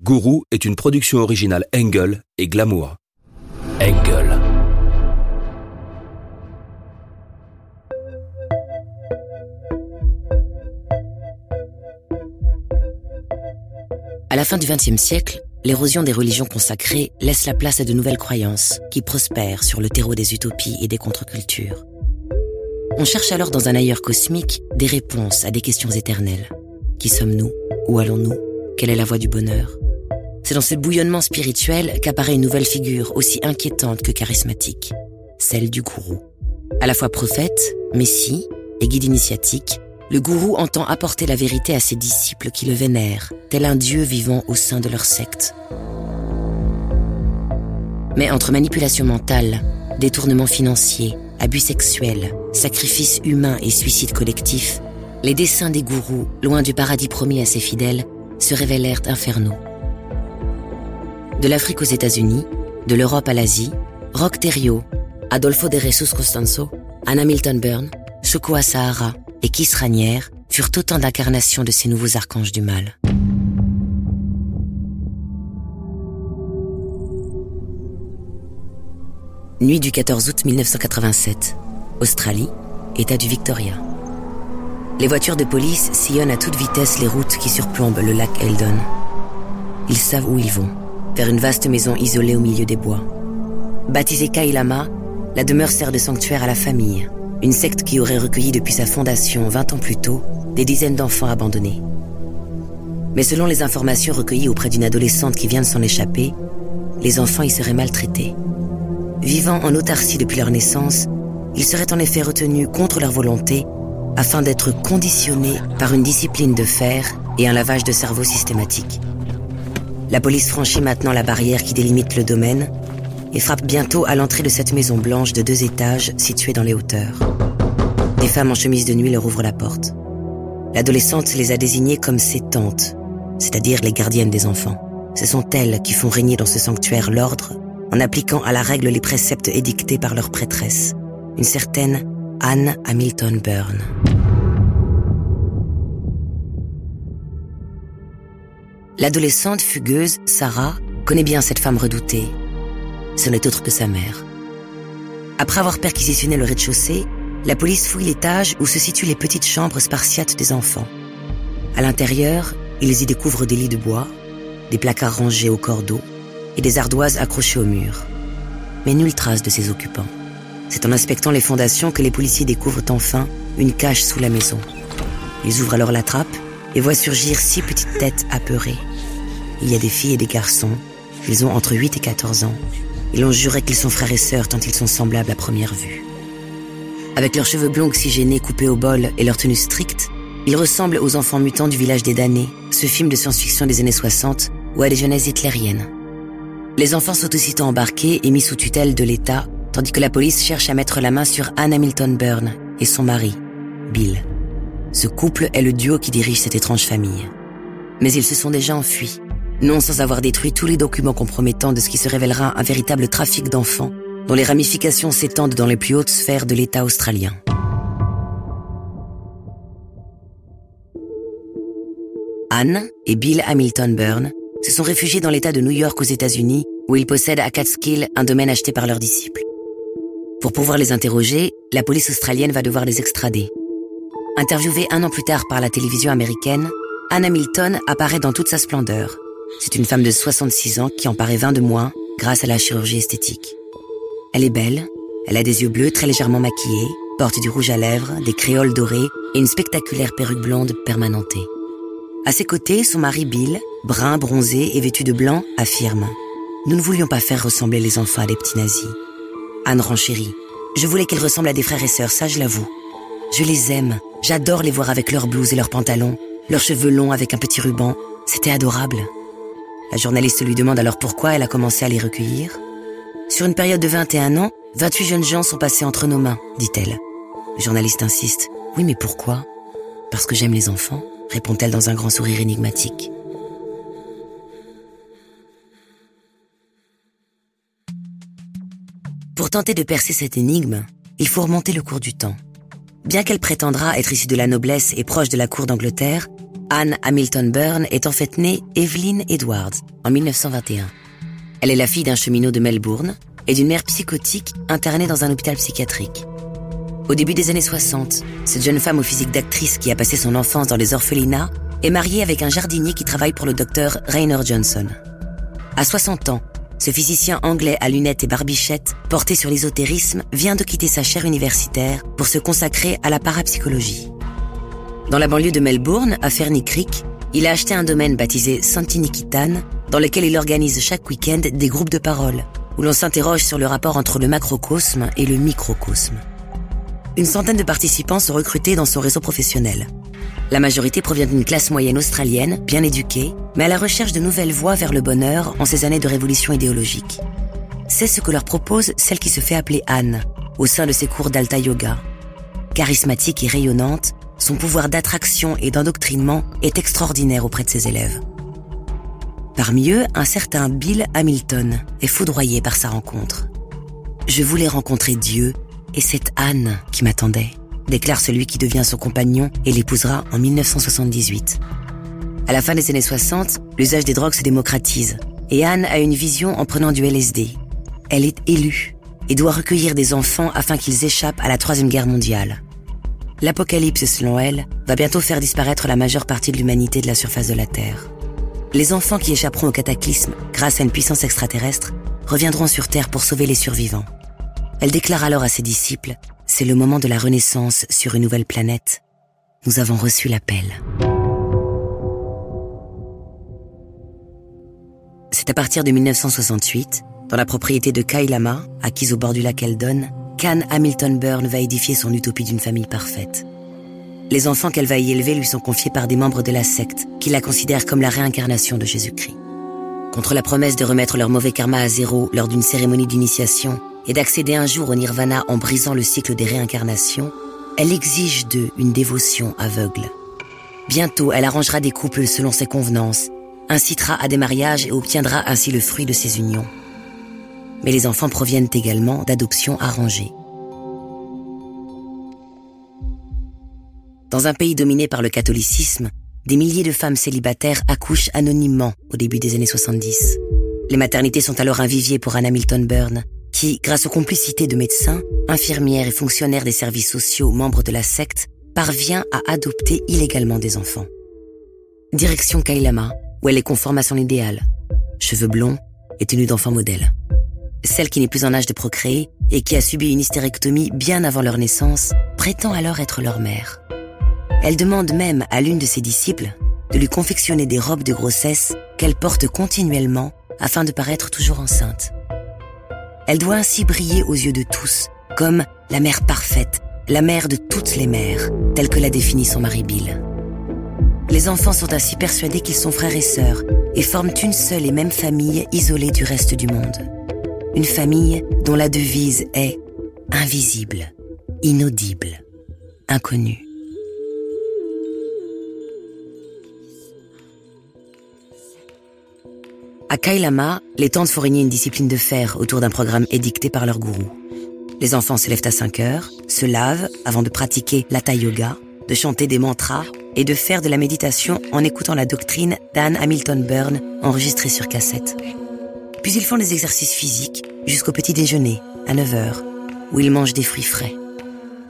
Gourou est une production originale Engel et Glamour. Engel. À la fin du XXe siècle, l'érosion des religions consacrées laisse la place à de nouvelles croyances qui prospèrent sur le terreau des utopies et des contre-cultures. On cherche alors dans un ailleurs cosmique des réponses à des questions éternelles. Qui sommes-nous? Où allons-nous? Quelle est la voie du bonheur? C'est dans ce bouillonnement spirituel qu'apparaît une nouvelle figure aussi inquiétante que charismatique, celle du gourou. À la fois prophète, messie et guide initiatique, le gourou entend apporter la vérité à ses disciples qui le vénèrent, tel un dieu vivant au sein de leur secte. Mais entre manipulation mentale, détournement financier, abus sexuels, sacrifices humains et suicide collectif, les desseins des gourous, loin du paradis promis à ses fidèles, se révélèrent infernaux. De l'Afrique aux États-Unis, de l'Europe à l'Asie, Rock Terrio, Adolfo de Jesus Costanzo, Anna Milton Byrne, Choco Asahara et Kiss Ranière furent autant d'incarnations de ces nouveaux archanges du mal. Nuit du 14 août 1987. Australie, État du Victoria. Les voitures de police sillonnent à toute vitesse les routes qui surplombent le lac Eldon. Ils savent où ils vont, vers une vaste maison isolée au milieu des bois. Baptisée Kailama, la demeure sert de sanctuaire à la famille, une secte qui aurait recueilli depuis sa fondation 20 ans plus tôt des dizaines d'enfants abandonnés. Mais selon les informations recueillies auprès d'une adolescente qui vient de s'en échapper, les enfants y seraient maltraités. Vivant en autarcie depuis leur naissance, ils seraient en effet retenus contre leur volonté afin d'être conditionnés par une discipline de fer et un lavage de cerveau systématique. La police franchit maintenant la barrière qui délimite le domaine et frappe bientôt à l'entrée de cette maison blanche de deux étages située dans les hauteurs. Des femmes en chemise de nuit leur ouvrent la porte. L'adolescente les a désignées comme ses tantes, c'est-à-dire les gardiennes des enfants. Ce sont elles qui font régner dans ce sanctuaire l'ordre en appliquant à la règle les préceptes édictés par leur prêtresse, une certaine Anne Hamilton Byrne. L'adolescente fugueuse, Sarah, connaît bien cette femme redoutée. Ce n'est autre que sa mère. Après avoir perquisitionné le rez-de-chaussée, la police fouille l'étage où se situent les petites chambres spartiates des enfants. À l'intérieur, ils y découvrent des lits de bois, des placards rangés au cordeau, et des ardoises accrochées au mur. Mais nulle trace de ses occupants. C'est en inspectant les fondations que les policiers découvrent enfin une cage sous la maison. Ils ouvrent alors la trappe et voient surgir six petites têtes apeurées. Il y a des filles et des garçons. Ils ont entre 8 et 14 ans. Ils ont juré qu'ils sont frères et sœurs tant ils sont semblables à première vue. Avec leurs cheveux blonds oxygénés coupés au bol et leur tenue stricte, ils ressemblent aux enfants mutants du village des damnés, ce film de science-fiction des années 60 ou à des jeunesses hitlériennes. Les enfants sont aussitôt embarqués et mis sous tutelle de l'État, tandis que la police cherche à mettre la main sur Anne Hamilton Byrne et son mari, Bill. Ce couple est le duo qui dirige cette étrange famille. Mais ils se sont déjà enfuis, non sans avoir détruit tous les documents compromettants de ce qui se révélera un véritable trafic d'enfants, dont les ramifications s'étendent dans les plus hautes sphères de l'État australien. Anne et Bill Hamilton Byrne se sont réfugiés dans l'État de New York aux États-Unis, où ils possèdent à Catskill un domaine acheté par leurs disciples. Pour pouvoir les interroger, la police australienne va devoir les extrader. Interviewée un an plus tard par la télévision américaine, Anne Hamilton apparaît dans toute sa splendeur. C'est une femme de 66 ans qui en paraît 20 de moins grâce à la chirurgie esthétique. Elle est belle, elle a des yeux bleus très légèrement maquillés, porte du rouge à lèvres, des créoles dorées et une spectaculaire perruque blonde permanentée. À ses côtés, son mari Bill, brun, bronzé et vêtu de blanc, affirme ⁇ Nous ne voulions pas faire ressembler les enfants à des petits nazis. Anne renchérit. Je voulais qu'ils ressemblent à des frères et sœurs, ça je l'avoue. Je les aime, j'adore les voir avec leurs blouses et leurs pantalons, leurs cheveux longs avec un petit ruban, c'était adorable. La journaliste lui demande alors pourquoi elle a commencé à les recueillir. Sur une période de 21 ans, 28 jeunes gens sont passés entre nos mains, dit-elle. Le journaliste insiste. Oui, mais pourquoi? Parce que j'aime les enfants répond-elle dans un grand sourire énigmatique. Pour tenter de percer cette énigme, il faut remonter le cours du temps. Bien qu'elle prétendra être issue de la noblesse et proche de la cour d'Angleterre, Anne Hamilton Byrne est en fait née Evelyn Edwards en 1921. Elle est la fille d'un cheminot de Melbourne et d'une mère psychotique internée dans un hôpital psychiatrique. Au début des années 60, cette jeune femme au physique d'actrice qui a passé son enfance dans les orphelinats est mariée avec un jardinier qui travaille pour le docteur Rainer Johnson. À 60 ans, ce physicien anglais à lunettes et barbichette, porté sur l'ésotérisme, vient de quitter sa chaire universitaire pour se consacrer à la parapsychologie. Dans la banlieue de Melbourne, à Ferny Creek, il a acheté un domaine baptisé Santinikitan, dans lequel il organise chaque week-end des groupes de parole, où l'on s'interroge sur le rapport entre le macrocosme et le microcosme. Une centaine de participants sont recrutés dans son réseau professionnel. La majorité provient d'une classe moyenne australienne, bien éduquée, mais à la recherche de nouvelles voies vers le bonheur en ces années de révolution idéologique. C'est ce que leur propose celle qui se fait appeler Anne, au sein de ses cours d'Alta Yoga. Charismatique et rayonnante, son pouvoir d'attraction et d'endoctrinement est extraordinaire auprès de ses élèves. Parmi eux, un certain Bill Hamilton est foudroyé par sa rencontre. Je voulais rencontrer Dieu et c'est Anne qui m'attendait, déclare celui qui devient son compagnon et l'épousera en 1978. À la fin des années 60, l'usage des drogues se démocratise et Anne a une vision en prenant du LSD. Elle est élue et doit recueillir des enfants afin qu'ils échappent à la Troisième Guerre mondiale. L'apocalypse, selon elle, va bientôt faire disparaître la majeure partie de l'humanité de la surface de la Terre. Les enfants qui échapperont au cataclysme grâce à une puissance extraterrestre reviendront sur Terre pour sauver les survivants. Elle déclare alors à ses disciples, c'est le moment de la renaissance sur une nouvelle planète. Nous avons reçu l'appel. C'est à partir de 1968, dans la propriété de Kailama, acquise au bord du lac Eldon, qu'Anne Hamilton Byrne va édifier son utopie d'une famille parfaite. Les enfants qu'elle va y élever lui sont confiés par des membres de la secte, qui la considèrent comme la réincarnation de Jésus-Christ. Contre la promesse de remettre leur mauvais karma à zéro lors d'une cérémonie d'initiation, et d'accéder un jour au nirvana en brisant le cycle des réincarnations, elle exige d'eux une dévotion aveugle. Bientôt, elle arrangera des couples selon ses convenances, incitera à des mariages et obtiendra ainsi le fruit de ses unions. Mais les enfants proviennent également d'adoptions arrangées. Dans un pays dominé par le catholicisme, des milliers de femmes célibataires accouchent anonymement au début des années 70. Les maternités sont alors un vivier pour Anna Milton Byrne, qui, grâce aux complicités de médecins, infirmières et fonctionnaires des services sociaux membres de la secte, parvient à adopter illégalement des enfants. Direction Kailama, où elle est conforme à son idéal. Cheveux blonds et tenue d'enfant modèle. Celle qui n'est plus en âge de procréer et qui a subi une hystérectomie bien avant leur naissance prétend alors être leur mère. Elle demande même à l'une de ses disciples de lui confectionner des robes de grossesse qu'elle porte continuellement afin de paraître toujours enceinte. Elle doit ainsi briller aux yeux de tous, comme la mère parfaite, la mère de toutes les mères, telle que l'a définie son mari Bill. Les enfants sont ainsi persuadés qu'ils sont frères et sœurs et forment une seule et même famille isolée du reste du monde. Une famille dont la devise est invisible, inaudible, inconnue. À Kailama, les tantes font régner une discipline de fer autour d'un programme édicté par leur gourou. Les enfants se lèvent à 5 heures, se lavent avant de pratiquer l'Hatha Yoga, de chanter des mantras et de faire de la méditation en écoutant la doctrine d'Anne Hamilton Byrne enregistrée sur cassette. Puis ils font des exercices physiques jusqu'au petit déjeuner, à 9 heures, où ils mangent des fruits frais.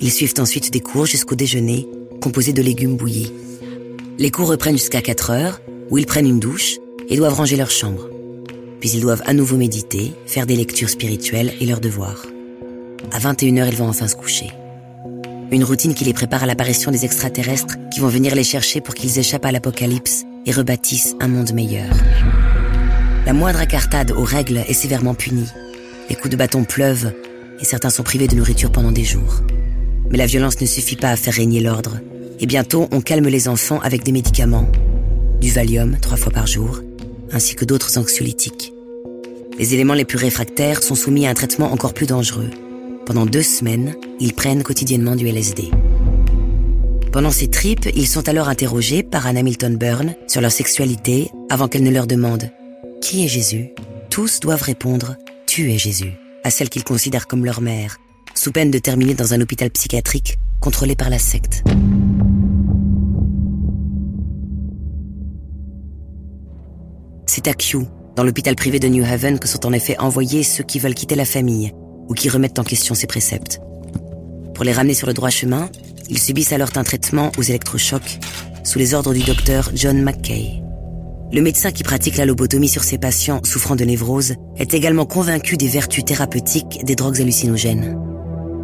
Ils suivent ensuite des cours jusqu'au déjeuner, composés de légumes bouillis. Les cours reprennent jusqu'à 4 heures, où ils prennent une douche et doivent ranger leur chambre. Puis ils doivent à nouveau méditer, faire des lectures spirituelles et leurs devoirs. À 21h, ils vont enfin se coucher. Une routine qui les prépare à l'apparition des extraterrestres qui vont venir les chercher pour qu'ils échappent à l'apocalypse et rebâtissent un monde meilleur. La moindre incartade aux règles est sévèrement punie. Les coups de bâton pleuvent et certains sont privés de nourriture pendant des jours. Mais la violence ne suffit pas à faire régner l'ordre. Et bientôt, on calme les enfants avec des médicaments. Du Valium trois fois par jour, ainsi que d'autres anxiolytiques. Les éléments les plus réfractaires sont soumis à un traitement encore plus dangereux. Pendant deux semaines, ils prennent quotidiennement du LSD. Pendant ces tripes, ils sont alors interrogés par Anna Milton Byrne sur leur sexualité avant qu'elle ne leur demande ⁇ Qui est Jésus ?⁇ Tous doivent répondre ⁇ Tu es Jésus ⁇ à celle qu'ils considèrent comme leur mère, sous peine de terminer dans un hôpital psychiatrique contrôlé par la secte. C'est à Kew, dans l'hôpital privé de New Haven, que sont en effet envoyés ceux qui veulent quitter la famille ou qui remettent en question ses préceptes. Pour les ramener sur le droit chemin, ils subissent alors un traitement aux électrochocs sous les ordres du docteur John McKay. Le médecin qui pratique la lobotomie sur ses patients souffrant de névrose est également convaincu des vertus thérapeutiques des drogues hallucinogènes.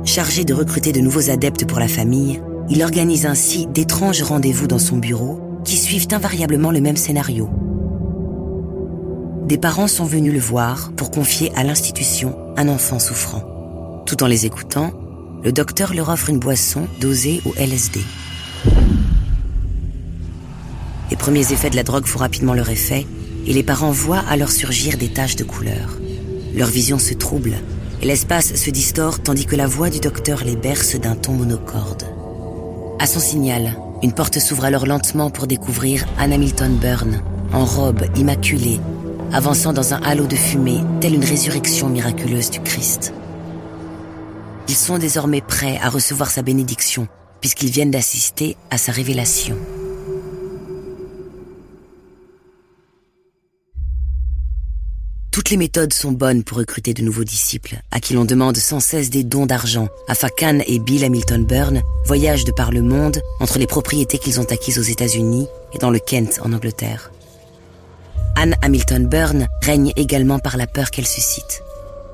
Chargé de recruter de nouveaux adeptes pour la famille, il organise ainsi d'étranges rendez-vous dans son bureau qui suivent invariablement le même scénario. Des parents sont venus le voir pour confier à l'institution un enfant souffrant. Tout en les écoutant, le docteur leur offre une boisson dosée au LSD. Les premiers effets de la drogue font rapidement leur effet et les parents voient alors surgir des taches de couleur. Leur vision se trouble et l'espace se distord tandis que la voix du docteur les berce d'un ton monocorde. À son signal, une porte s'ouvre alors lentement pour découvrir Anne Hamilton Byrne, en robe immaculée, avançant dans un halo de fumée, telle une résurrection miraculeuse du Christ. Ils sont désormais prêts à recevoir sa bénédiction, puisqu'ils viennent d'assister à sa révélation. Toutes les méthodes sont bonnes pour recruter de nouveaux disciples, à qui l'on demande sans cesse des dons d'argent, afin qu'Anne et Bill Hamilton Byrne voyagent de par le monde entre les propriétés qu'ils ont acquises aux États-Unis et dans le Kent en Angleterre. Anne Hamilton Byrne règne également par la peur qu'elle suscite.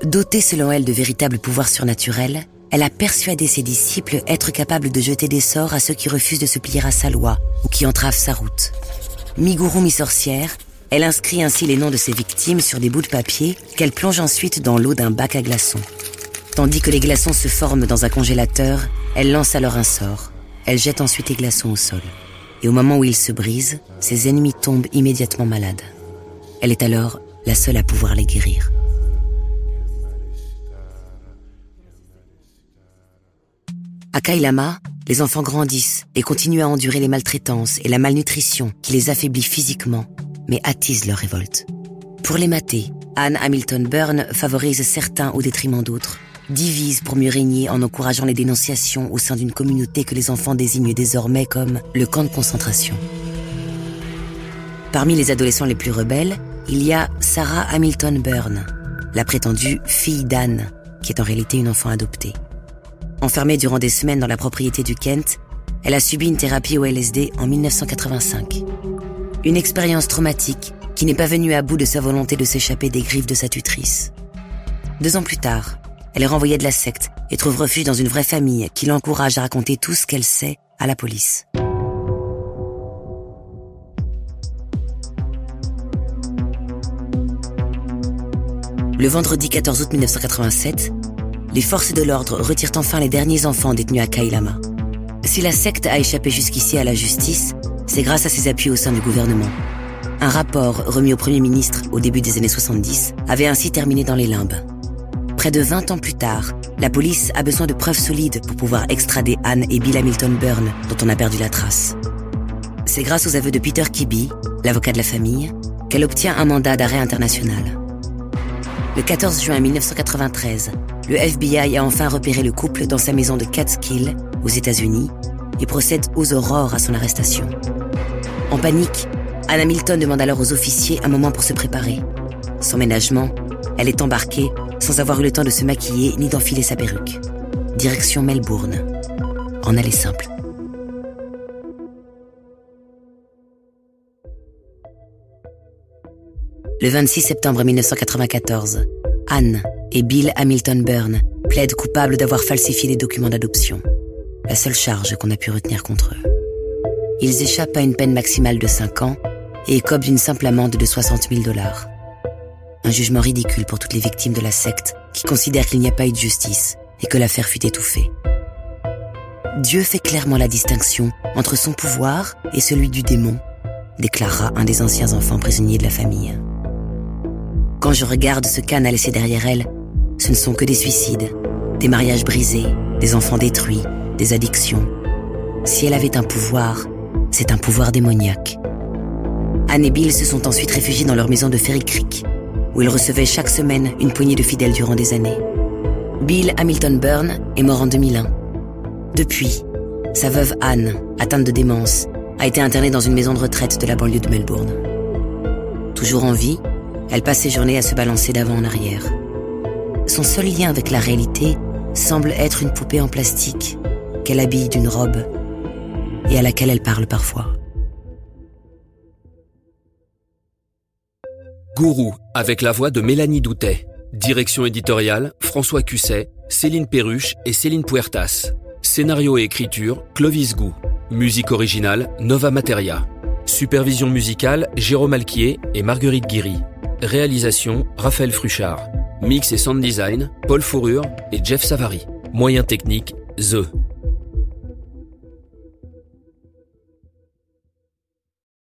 Dotée selon elle de véritables pouvoirs surnaturels, elle a persuadé ses disciples être capables de jeter des sorts à ceux qui refusent de se plier à sa loi ou qui entravent sa route. Mi-gourou, mi-sorcière, elle inscrit ainsi les noms de ses victimes sur des bouts de papier qu'elle plonge ensuite dans l'eau d'un bac à glaçons. Tandis que les glaçons se forment dans un congélateur, elle lance alors un sort. Elle jette ensuite les glaçons au sol. Et au moment où ils se brisent, ses ennemis tombent immédiatement malades. Elle est alors la seule à pouvoir les guérir. À Kailama, les enfants grandissent et continuent à endurer les maltraitances et la malnutrition qui les affaiblit physiquement mais attise leur révolte. Pour les mater, Anne Hamilton Byrne favorise certains au détriment d'autres, divise pour mieux régner en encourageant les dénonciations au sein d'une communauté que les enfants désignent désormais comme le camp de concentration. Parmi les adolescents les plus rebelles, il y a Sarah Hamilton Byrne, la prétendue fille d'Anne, qui est en réalité une enfant adoptée. Enfermée durant des semaines dans la propriété du Kent, elle a subi une thérapie au LSD en 1985. Une expérience traumatique qui n'est pas venue à bout de sa volonté de s'échapper des griffes de sa tutrice. Deux ans plus tard, elle est renvoyée de la secte et trouve refuge dans une vraie famille qui l'encourage à raconter tout ce qu'elle sait à la police. Le vendredi 14 août 1987, les forces de l'ordre retirent enfin les derniers enfants détenus à Kailama. Si la secte a échappé jusqu'ici à la justice, c'est grâce à ses appuis au sein du gouvernement. Un rapport remis au Premier ministre au début des années 70 avait ainsi terminé dans les limbes. Près de 20 ans plus tard, la police a besoin de preuves solides pour pouvoir extrader Anne et Bill Hamilton Byrne, dont on a perdu la trace. C'est grâce aux aveux de Peter Kibbe, l'avocat de la famille, qu'elle obtient un mandat d'arrêt international. Le 14 juin 1993, le FBI a enfin repéré le couple dans sa maison de Catskill, aux États-Unis, et procède aux aurores à son arrestation. En panique, Anna Milton demande alors aux officiers un moment pour se préparer. Sans ménagement, elle est embarquée sans avoir eu le temps de se maquiller ni d'enfiler sa perruque. Direction Melbourne. En aller simple. Le 26 septembre 1994, Anne et Bill Hamilton Byrne plaident coupables d'avoir falsifié les documents d'adoption. La seule charge qu'on a pu retenir contre eux. Ils échappent à une peine maximale de 5 ans et écopent d'une simple amende de 60 000 dollars. Un jugement ridicule pour toutes les victimes de la secte qui considèrent qu'il n'y a pas eu de justice et que l'affaire fut étouffée. Dieu fait clairement la distinction entre son pouvoir et celui du démon, déclara un des anciens enfants prisonniers de la famille. Quand je regarde ce qu'Anne a laissé derrière elle, ce ne sont que des suicides, des mariages brisés, des enfants détruits, addictions. Si elle avait un pouvoir, c'est un pouvoir démoniaque. Anne et Bill se sont ensuite réfugiés dans leur maison de Ferry Creek, où ils recevaient chaque semaine une poignée de fidèles durant des années. Bill Hamilton Byrne est mort en 2001. Depuis, sa veuve Anne, atteinte de démence, a été internée dans une maison de retraite de la banlieue de Melbourne. Toujours en vie, elle passe ses journées à se balancer d'avant en arrière. Son seul lien avec la réalité semble être une poupée en plastique qu'elle habille d'une robe et à laquelle elle parle parfois. Gourou, avec la voix de Mélanie Doutet. Direction éditoriale, François Cusset, Céline Perruche et Céline Puertas. Scénario et écriture, Clovis Gou. Musique originale, Nova Materia. Supervision musicale, Jérôme Alquier et Marguerite Guiry. Réalisation, Raphaël Fruchard. Mix et sound design, Paul Fourrure et Jeff Savary. Moyens techniques, The.